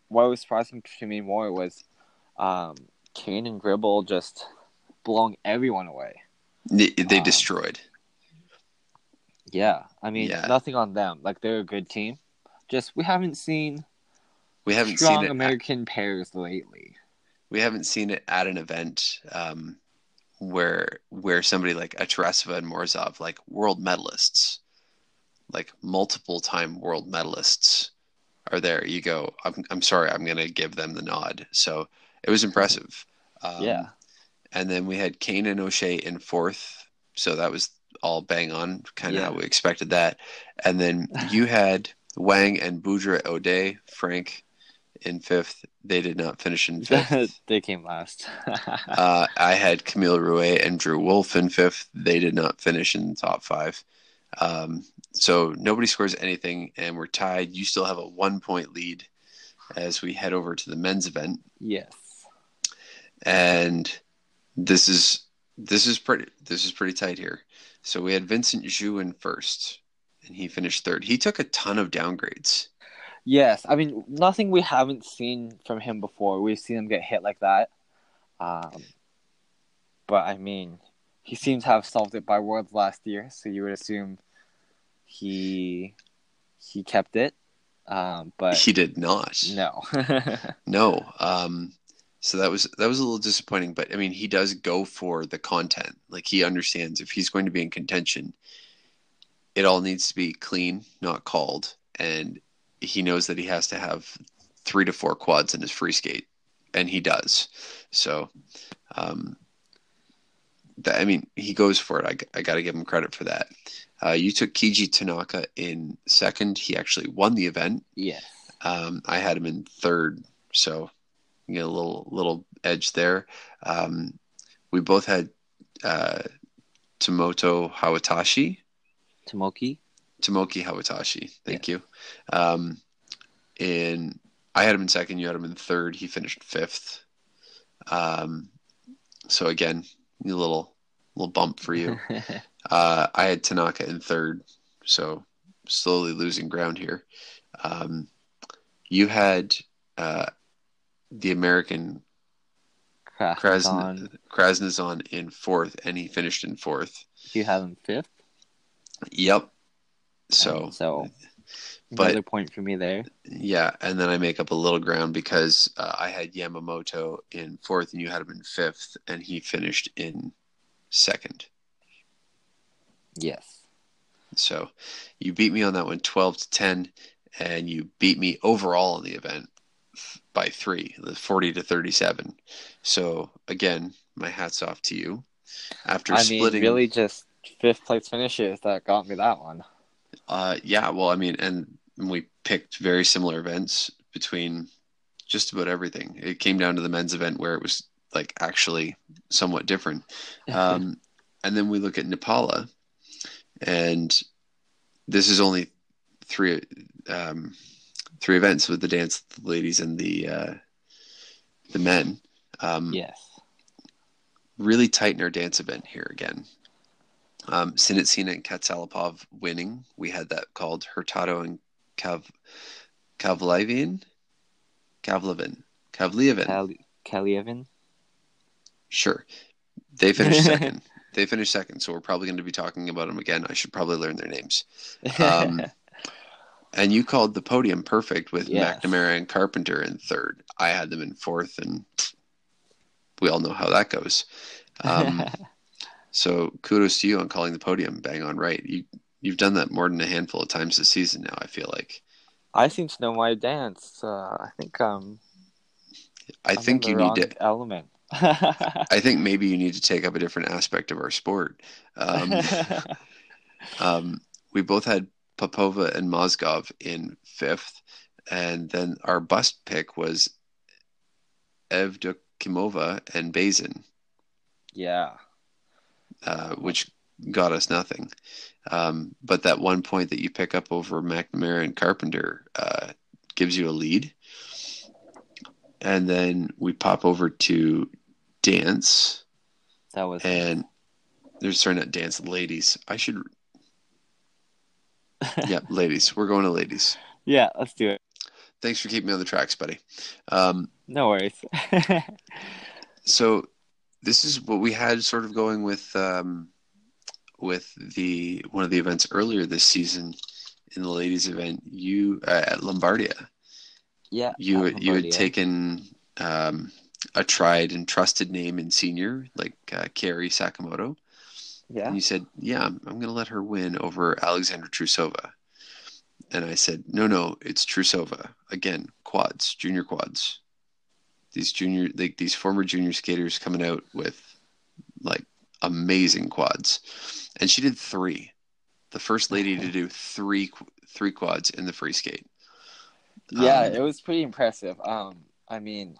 what was surprising to me more was, um, Cain and Gribble just blowing everyone away. they, they uh, destroyed. Yeah, I mean, Yeah. nothing on them. Like they're a good team. Just we haven't seen We haven't strong seen it. American pairs lately. we haven't seen it at an event um, where where somebody like a Tarasova and Morozov, like world medalists, like multiple time world medalists, are there. You go. I'm I'm sorry. I'm gonna give them the nod. So it was impressive. Um, yeah, And then we had Kayne and O'Shea in fourth. So that was all bang on, kind of Yeah. how we expected that. And then you had Wang and Boudra O'Day, Frank in fifth. They did not finish in fifth. they came last. uh, I had Camille Ruest and Drew Wolfe in fifth. They did not finish in the top five. Um, so nobody scores anything, and we're tied. You still have a one point lead as we head over to the men's event yes. and this is this is pretty this is pretty tight here. So we had Vincent Zhou in first, and he finished third. He took a ton of downgrades. Yes, I mean nothing we haven't seen from him before. We've seen him get hit like that, um, but I mean, he seems to have solved it by Worlds last year, so you would assume he he kept it. Um, but He did not. no, No. Um, so that was that was a little disappointing. But I mean, he does go for the content. Like he understands if he's going to be in contention, it all needs to be clean, not called, and he knows that he has to have three to four quads in his free skate, and he does. So, um, that, I mean, he goes for it. I, I got to give him credit for that. Uh, you took Keiji Tanaka in second. He actually won the event. Yeah. Um, I had him in third, so you get a little little edge there. Um, we both had uh, Tomoto Hiwatashi, Tomoki. Tomoki Hiwatashi. Thank you. Um, in I had him in second. You had him in third. He finished fifth. Um, so again, a little little bump for you. Uh, I had Tanaka in third, so slowly losing ground here. Um, you had uh, the American Krasnodon. Krasn- Krasnozhon in fourth, and he finished in fourth. You have him fifth. Yep. So And so but- another point for me there. yeah, and then I make up a little ground because uh, I had Yamamoto in fourth, and you had him in fifth, and he finished in second. Yes. So you beat me on that one 12 to 10 and you beat me overall in the event by 3, the 40 to 37. So again, my hats off to you. After I splitting mean, really just fifth place finishes that got me that one. uh yeah, well I mean and we picked very similar events between just about everything. It came down to the men's event where it was like actually somewhat different. Um, and then we look at Nepela, and this is only three um, three events with the dance the ladies and the uh, the men. Um, yes. Really tight in our dance event here again. Um, Sinitsina and Katsalapov winning. We had that called Hurtado and Kav Kavlavian? Kavlevin. Kavlievin. Kal- Kalievin. Sure. They finished second. they finished second, so we're probably going to be talking about them again. I should probably learn their names. Um, and you called the podium perfect with Yes. McNamara and Carpenter in third. I had them in fourth, and we all know how that goes. Um, so kudos to you on calling the podium bang on right. You you've done that more than a handful of times this season now. I feel like. I seem to know my dance. Uh, I think um. I I'm think you need to. element. I think maybe you need to take up a different aspect of our sport. Um, um, we both had Popova and Mozgov in fifth, and then our bust pick was Evdokimova and Bazin, yeah. uh, which got us nothing. Um, but that one point that you pick up over McNamara and Carpenter uh, gives you a lead. And then we pop over to dance. That was and they're starting to dance ladies. I should. yeah, ladies. We're going to ladies. yeah. Let's do it. Thanks for keeping me on the tracks, buddy. Um, No worries. so this is what we had sort of going with um, with the one of the events earlier this season in the ladies event. You uh, at Lombardia, yeah. you at you had taken um, a tried and trusted name in senior like uh, Kaori Sakamoto. Yeah. And you said, "Yeah, I'm, I'm going to let her win over Alexandra Trusova." And I said, "No, no, it's Trusova again. Quads, junior quads. These junior, like these former junior skaters coming out with like amazing quads." And she did three. The first lady to do three three quads in the free skate. Yeah, Um, it was pretty impressive. Um, I mean,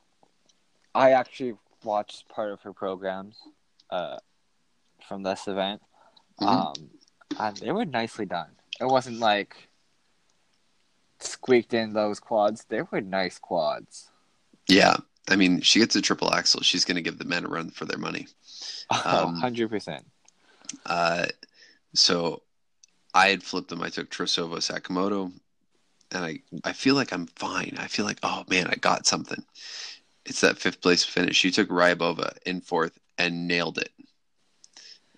I actually watched part of her programs, uh, from this event. Mhm. Um, and they were nicely done. It wasn't like squeaked in those quads. They were nice quads. Yeah, I mean, she gets a triple axel. She's going to give the men a run for their money. Um, hundred percent. Uh, so I had flipped them. I took Trusova Sakamoto, and I I feel like I'm fine. I feel like oh man, I got something. It's that fifth place finish. She took Ryabova in fourth and nailed it,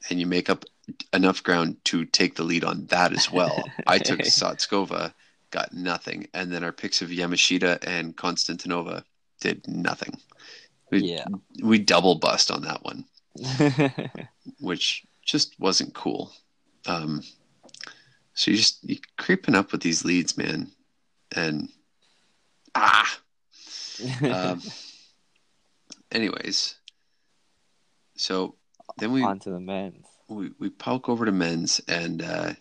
and you make up enough ground to take the lead on that as well. I took Sotskova, got nothing, and then our picks of Yamashita and Konstantinova did nothing. We, Yeah. we double bust on that one which just wasn't cool. Um, so you're just you creeping up with these leads, man, and ah. Um, anyways, so then we On to the men's. we we poke over to men's, and uh,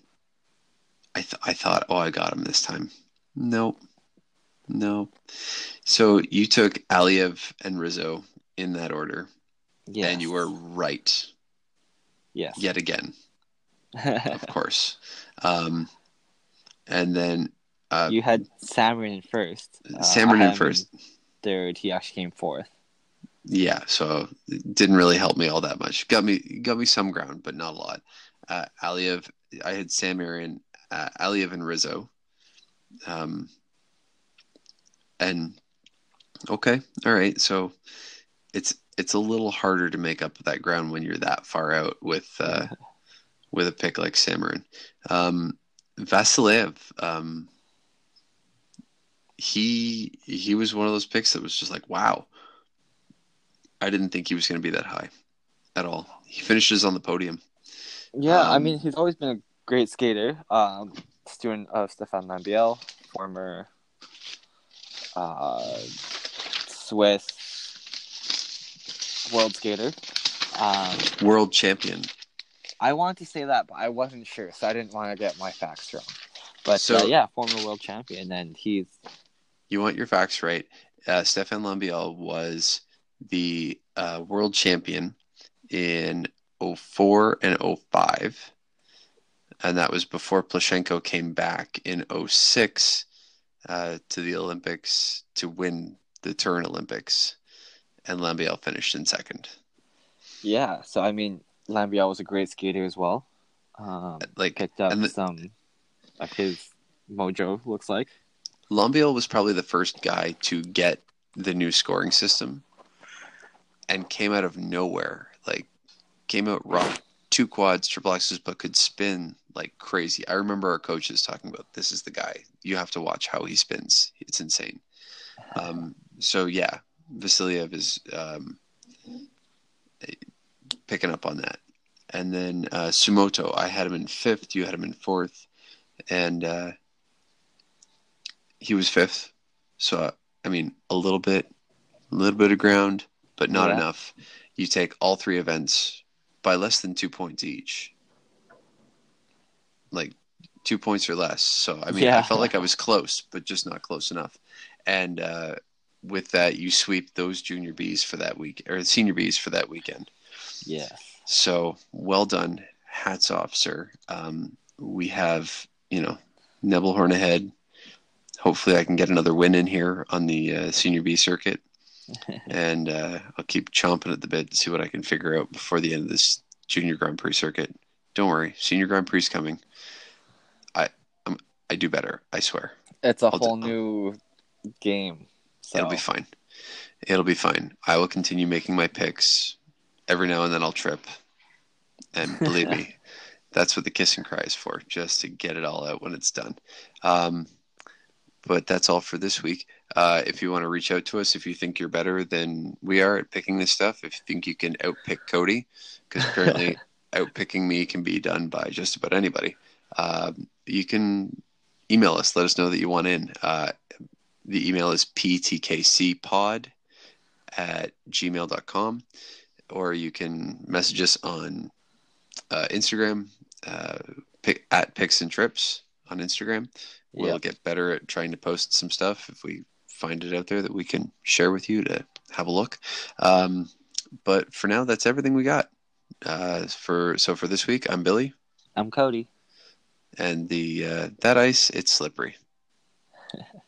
I th- I thought, oh, I got him this time. Nope, nope. So you took Aliev and Rizzo in that order, Yes. and you were right yes. yet again. of course. Um, and then uh, you had Samarin first. Uh, Samarin in first. Third. He actually came fourth. Yeah, so it didn't really help me all that much. Got me got me some ground, but not a lot. Uh, Aliev, I had Samarin, uh, Aliev and Rizzo. Um, and okay, all right. So it's it's a little harder to make up that ground when you're that far out with uh, with a pick like Samarin. Um, Vasilev, um, he he was one of those picks that was just like, wow. I didn't think he was going to be that high at all. He finishes on the podium. Yeah, I Um, mean, he's always been a great skater. Um, student of Stéphane Lambiel, former uh, Swiss world skater. Um, World champion. I wanted to say that, but I wasn't sure, so I didn't want to get my facts wrong. But So- uh, yeah, former world champion, and he's You want your facts right. Uh, Stéphane Lambiel was the uh, world champion in 04 and 05. And that was before Plushenko came back in 06 uh, to the Olympics to win the Turin Olympics. And Lambiel finished in second. yeah. So I mean, Lambiel was a great skater as well. Um, Like picked up the- some of his mojo. Looks like. Lambiel was probably the first guy to get the new scoring system and came out of nowhere. Like came out raw, two quads, triple axes, but could spin like crazy. I remember our coaches talking about this is the guy. You have to watch how he spins. It's insane. Um, so yeah, Vasiliev is um, picking up on that. And then uh, Sumoto, I had him in fifth. You had him in fourth, and uh, he was fifth. So I mean, a little bit, a little bit of ground, but not Yeah. enough. You take all three events by less than two points each, like two points or less. So I mean, I felt like I was close, but just not close enough. And uh, with that, you sweep those junior Bs for that week or senior Bs for that weekend. Yeah. So well done. Hats off, sir. Um, we have, you know, Nebelhorn ahead. Hopefully, I can get another win in here on the uh, Senior B circuit. And uh, I'll keep chomping at the bit to see what I can figure out before the end of this Junior Grand Prix circuit. Don't worry, Senior Grand Prix is coming. I I'm, I do better. I swear. It's a I'll do- whole new game. So It'll be fine. It'll be fine. I will continue making my picks. Every now and then I'll trip. And believe me, that's what the kiss and cry is for, just to get it all out when it's done. Um, but that's all for this week. Uh, if you want to reach out to us, if you think you're better than we are at picking this stuff, if you think you can outpick Cody, because apparently outpicking me can be done by just about anybody, um, you can email us. Let us know that you want in. Uh, the email is ptkcpod at gmail.com, or you can message us on uh, Instagram, uh, pick, at Picks and Trips on Instagram. We'll Yep. get better at trying to post some stuff if we find it out there that we can share with you to have a look. Um, but for now, that's everything we got. Uh, for so for this week, I'm Billy, I'm Cody. and the uh, that ice it's slippery.